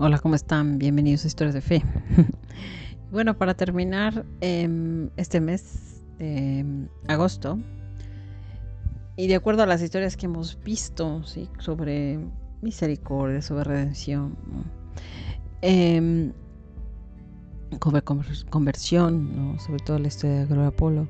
Hola, ¿cómo están? Bienvenidos a Historias de Fe. bueno, para terminar em, este mes de agosto, y de acuerdo a las historias que hemos visto ¿sí? sobre misericordia, sobre redención, em, conversión, sobre todo la historia de Gloria Apolo,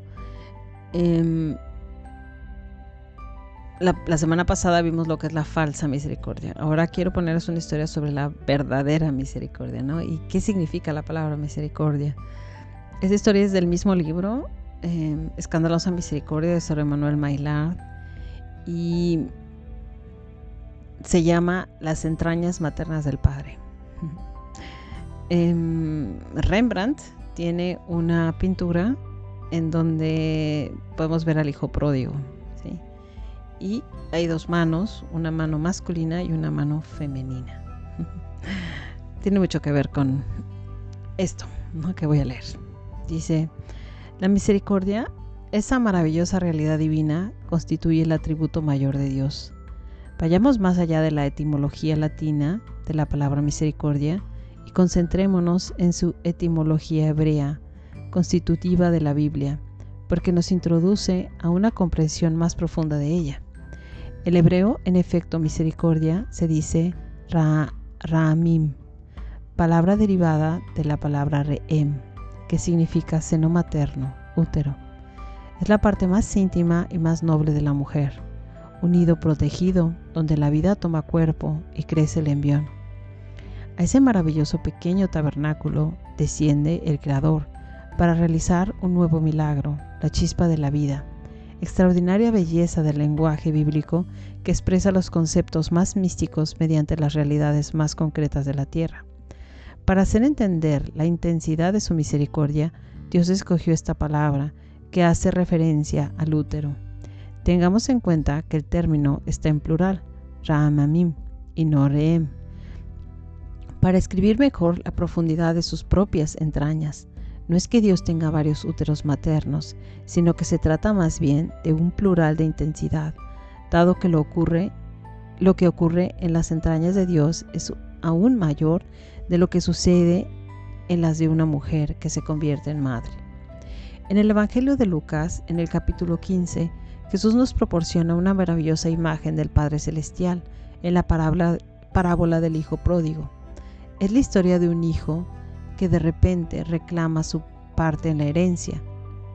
la, semana pasada vimos lo que es la falsa misericordia. Ahora quiero poneros una historia sobre la verdadera misericordia, ¿no? ¿Y qué significa la palabra misericordia? Esta historia es del mismo libro, em, Escandalosa Misericordia de Sor Emanuel Maillard, y se llama Las entrañas maternas del Padre. Em, Rembrandt tiene una pintura en donde podemos ver al hijo pródigo, y hay dos manos, una mano masculina y una mano femenina. Tiene mucho que ver con esto que voy a leer. Dice, la misericordia, esa maravillosa realidad divina, constituye el atributo mayor de Dios. Vayamos más allá de la etimología latina de la palabra misericordia y concentrémonos en su etimología hebrea, constitutiva de la Biblia, porque nos introduce a una comprensión más profunda de ella. El hebreo, en efecto, misericordia, se dice ra, Ra'amim, palabra derivada de la palabra Re'em, que significa seno materno, útero. Es la parte más íntima y más noble de la mujer, un nido protegido donde la vida toma cuerpo y crece el embrión. A ese maravilloso pequeño tabernáculo desciende el Creador para realizar un nuevo milagro, la chispa de la vida extraordinaria belleza del lenguaje bíblico que expresa los conceptos más místicos mediante las realidades más concretas de la tierra. Para hacer entender la intensidad de su misericordia, Dios escogió esta palabra que hace referencia al útero. Tengamos en cuenta que el término está en plural, Ramamim y no Reem, para escribir mejor la profundidad de sus propias entrañas. No es que Dios tenga varios úteros maternos, sino que se trata más bien de un plural de intensidad, dado que lo, que ocurre en las entrañas de Dios es aún mayor de lo que sucede en las de una mujer que se convierte en madre. En el Evangelio de Lucas, en el capítulo 15, Jesús nos proporciona una maravillosa imagen del Padre Celestial en la parábola, parábola del Hijo Pródigo. Es la historia de un hijo que de repente reclama su parte en la herencia,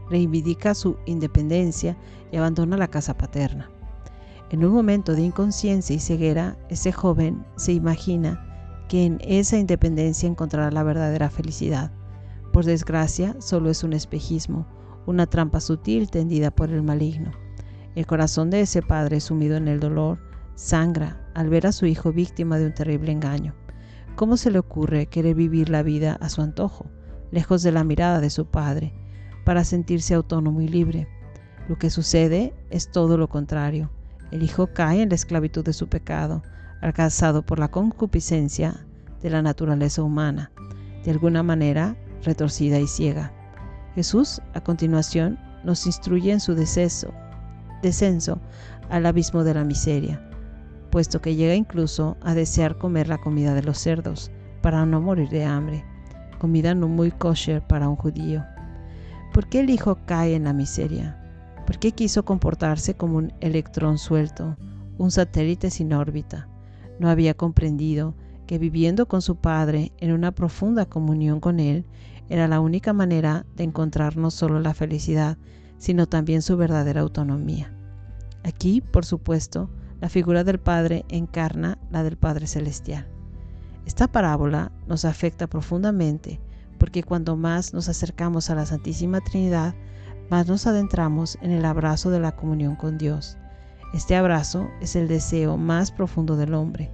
reivindica su independencia y abandona la casa paterna. En un momento de inconsciencia y ceguera, ese joven se imagina que en esa independencia encontrará la verdadera felicidad. Por desgracia, solo es un espejismo, una trampa sutil tendida por el maligno. El corazón de ese padre sumido en el dolor sangra al ver a su hijo víctima de un terrible engaño. ¿Cómo se le ocurre querer vivir la vida a su antojo, lejos de la mirada de su padre, para sentirse autónomo y libre? Lo que sucede es todo lo contrario. El hijo cae en la esclavitud de su pecado, alcanzado por la concupiscencia de la naturaleza humana, de alguna manera retorcida y ciega. Jesús, a continuación, nos instruye en su descenso, descenso al abismo de la miseria, puesto que llega incluso a desear comer la comida de los cerdos para no morir de hambre, comida no muy kosher para un judío. ¿Por qué el hijo cae en la miseria? ¿Por qué quiso comportarse como un electrón suelto, un satélite sin órbita? No había comprendido que viviendo con su padre en una profunda comunión con él era la única manera de encontrar no solo la felicidad, sino también su verdadera autonomía. Aquí, por supuesto, la figura del Padre encarna la del Padre Celestial. Esta parábola nos afecta profundamente porque cuando más nos acercamos a la Santísima Trinidad, más nos adentramos en el abrazo de la comunión con Dios. Este abrazo es el deseo más profundo del hombre.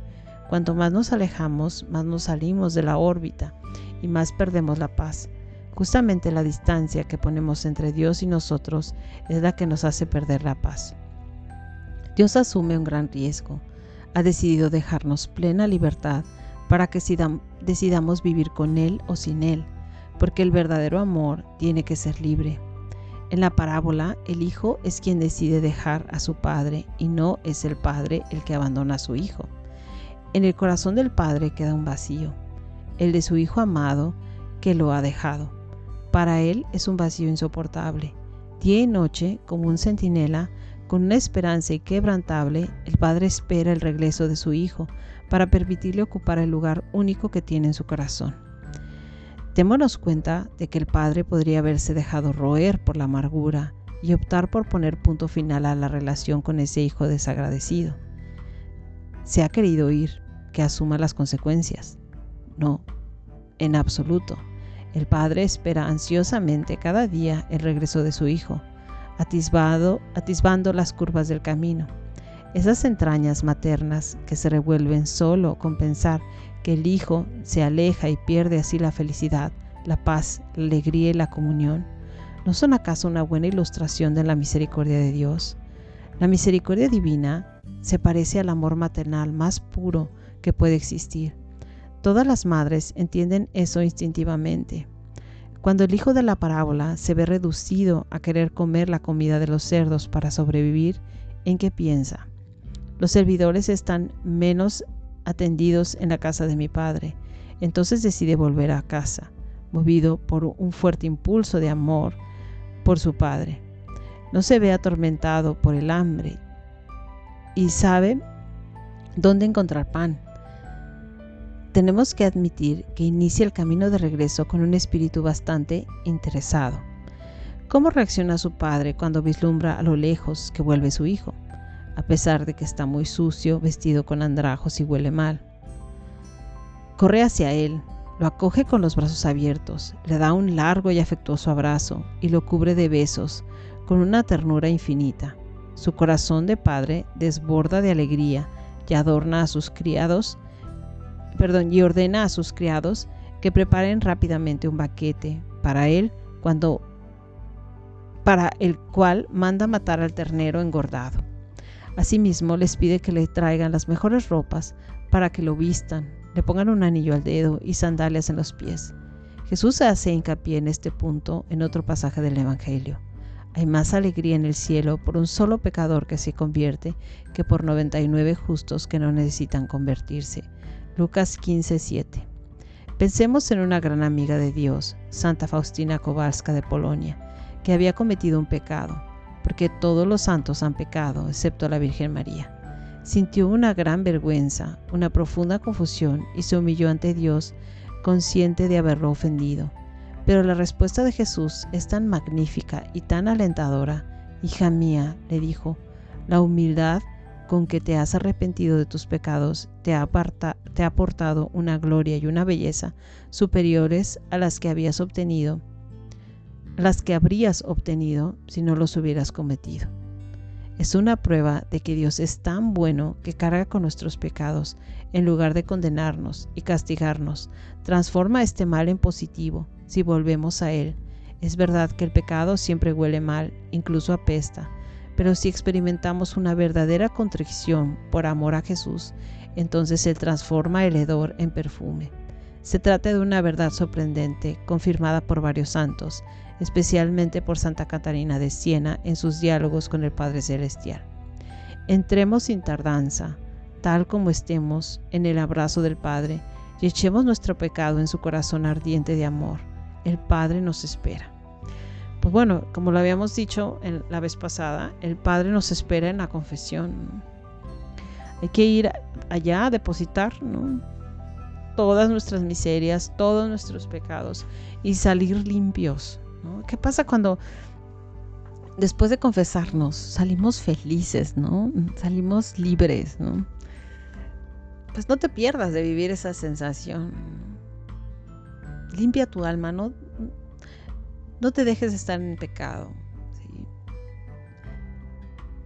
Cuanto más nos alejamos, más nos salimos de la órbita y más perdemos la paz. Justamente la distancia que ponemos entre Dios y nosotros es la que nos hace perder la paz. Dios asume un gran riesgo. Ha decidido dejarnos plena libertad para que decidamos vivir con Él o sin Él, porque el verdadero amor tiene que ser libre. En la parábola, el hijo es quien decide dejar a su padre y no es el padre el que abandona a su hijo. En el corazón del padre queda un vacío. el de su Hijo amado, que lo ha dejado. Para él es un vacío insoportable. Día y noche, como un centinela, con una esperanza inquebrantable, el Padre espera el regreso de su Hijo para permitirle ocupar el lugar único que tiene en su corazón. Démonos cuenta de que el Padre podría haberse dejado roer por la amargura y optar por poner punto final a la relación con ese hijo desagradecido. Se ha querido ir, que asuma las consecuencias. No, en absoluto. El padre espera ansiosamente cada día el regreso de su hijo, atisbado, atisbando las curvas del camino. Esas entrañas maternas que se revuelven solo con pensar que el hijo se aleja y pierde así la felicidad, la paz, la alegría y la comunión, ¿no son acaso una buena ilustración de la misericordia de Dios? La misericordia divina se parece al amor maternal más puro que puede existir. Todas las madres entienden eso instintivamente. Cuando el hijo de la parábola se ve reducido a querer comer la comida de los cerdos para sobrevivir, ¿en qué piensa? Los servidores están menos atendidos en la casa de mi padre. Entonces decide volver a casa, movido por un fuerte impulso de amor por su padre. No se ve atormentado por el hambre y sabe dónde encontrar pan. Tenemos que admitir que inicia el camino de regreso con un espíritu bastante interesado. ¿Cómo reacciona su padre cuando vislumbra a lo lejos que vuelve su hijo, a pesar de que está muy sucio, vestido con andrajos y huele mal? Corre hacia él, lo acoge con los brazos abiertos, le da un largo y afectuoso abrazo y lo cubre de besos con una ternura infinita. Su corazón de padre desborda de alegría y adorna a sus criados, perdón, y ordena a sus criados que preparen rápidamente un baquete para él cuando para el cual manda matar al ternero engordado. Asimismo les pide que le traigan las mejores ropas para que lo vistan, le pongan un anillo al dedo y sandalias en los pies. Jesús hace hincapié en este punto en otro pasaje del Evangelio. Hay más alegría en el cielo por un solo pecador que se convierte que por 99 justos que no necesitan convertirse. Lucas 15:7. Pensemos en una gran amiga de Dios, Santa Faustina Kowalska de Polonia, que había cometido un pecado, porque todos los santos han pecado, excepto la Virgen María. Sintió una gran vergüenza, una profunda confusión y se humilló ante Dios, consciente de haberlo ofendido. Pero la respuesta de Jesús es tan magnífica y tan alentadora. Hija mía, le dijo, la humildad con que te has arrepentido de tus pecados te ha, ha aportado una gloria y una belleza superiores a las que habías obtenido, las que habrías obtenido si no los hubieras cometido. Es una prueba de que Dios es tan bueno que carga con nuestros pecados en lugar de condenarnos y castigarnos. Transforma este mal en positivo si volvemos a Él. Es verdad que el pecado siempre huele mal, incluso apesta, pero si experimentamos una verdadera contrición por amor a Jesús, entonces Él transforma el hedor en perfume. Se trata de una verdad sorprendente, confirmada por varios santos, especialmente por Santa Catarina de Siena en sus diálogos con el Padre Celestial. Entremos sin tardanza, tal como estemos, en el abrazo del Padre y echemos nuestro pecado en su corazón ardiente de amor. El Padre nos espera. Pues bueno, como lo habíamos dicho en la vez pasada, el Padre nos espera en la confesión. Hay que ir allá a depositar todas nuestras miserias, todos nuestros pecados y salir limpios. ¿Qué pasa cuando después de confesarnos salimos felices, ¿no? Salimos libres, ¿no? Pues no te pierdas de vivir esa sensación. Limpia tu alma, no, no te dejes estar en pecado.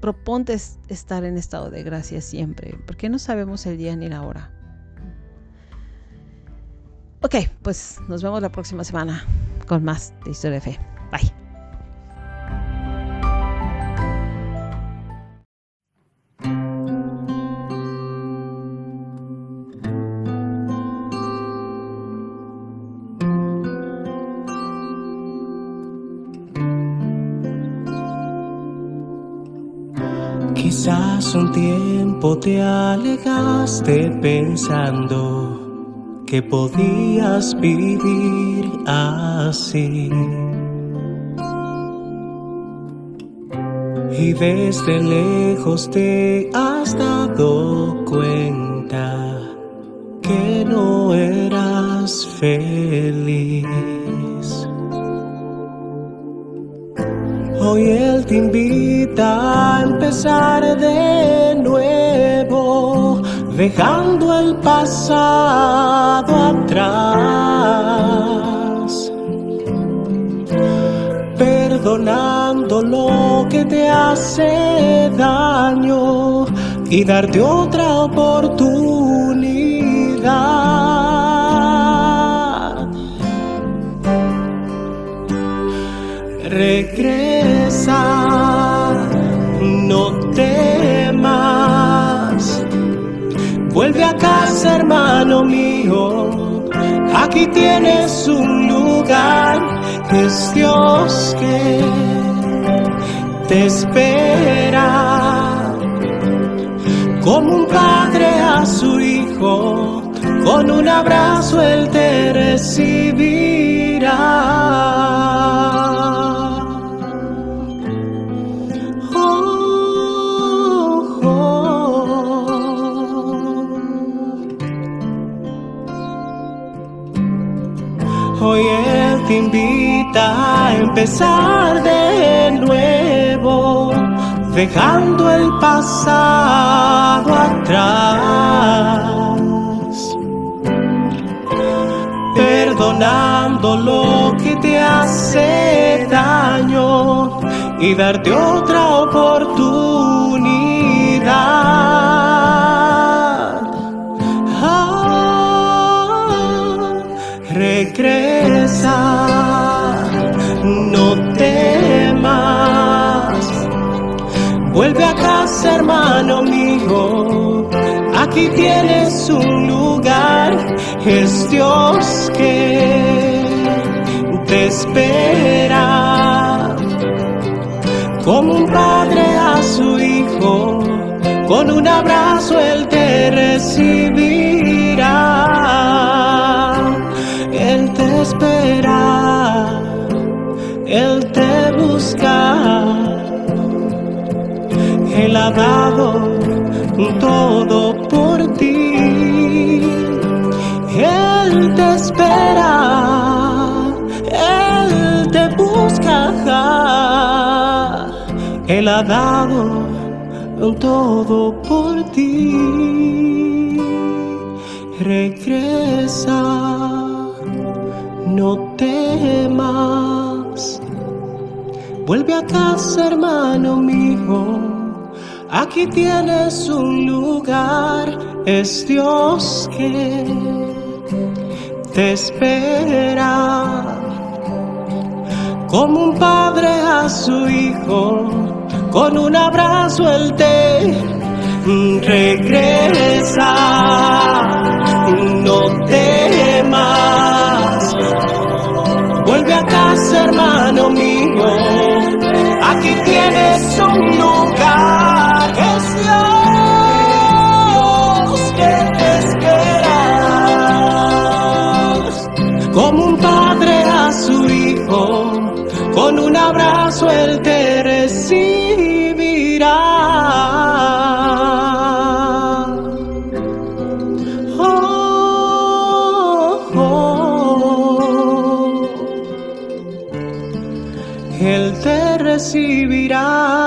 Proponte estar en estado de gracia siempre, porque no sabemos el día ni la hora. Ok, pues nos vemos la próxima semana con más de Historia de Fe. Bye. Quizás un tiempo te alejaste pensando que podías vivir así. Y desde lejos te has dado cuenta que no eras feliz. Hoy Él te invita a empezar de nuevo, dejando el pasado atrás, perdonando lo que te hace daño y darte otra oportunidad. Hermano mío. Aquí tienes un lugar, es Dios que te espera. Como un padre a su hijo, con un abrazo él te recibirá. Empezar de nuevo, dejando el pasado atrás, perdonando lo que te hace daño y darte otra oportunidad. Vuelve a casa, hermano mío. Aquí tienes un lugar. Es Dios que te espera. Como un padre a su hijo, con un abrazo él te recibirá. Él te espera, él ha dado todo por ti. Él te espera, Él te busca. Él ha dado todo por ti. Regresa, no temas. Vuelve a casa, hermano mío. Aquí tienes un lugar, es Dios que te espera. Como un padre a su hijo, con un abrazo él te regresa. Recibirá.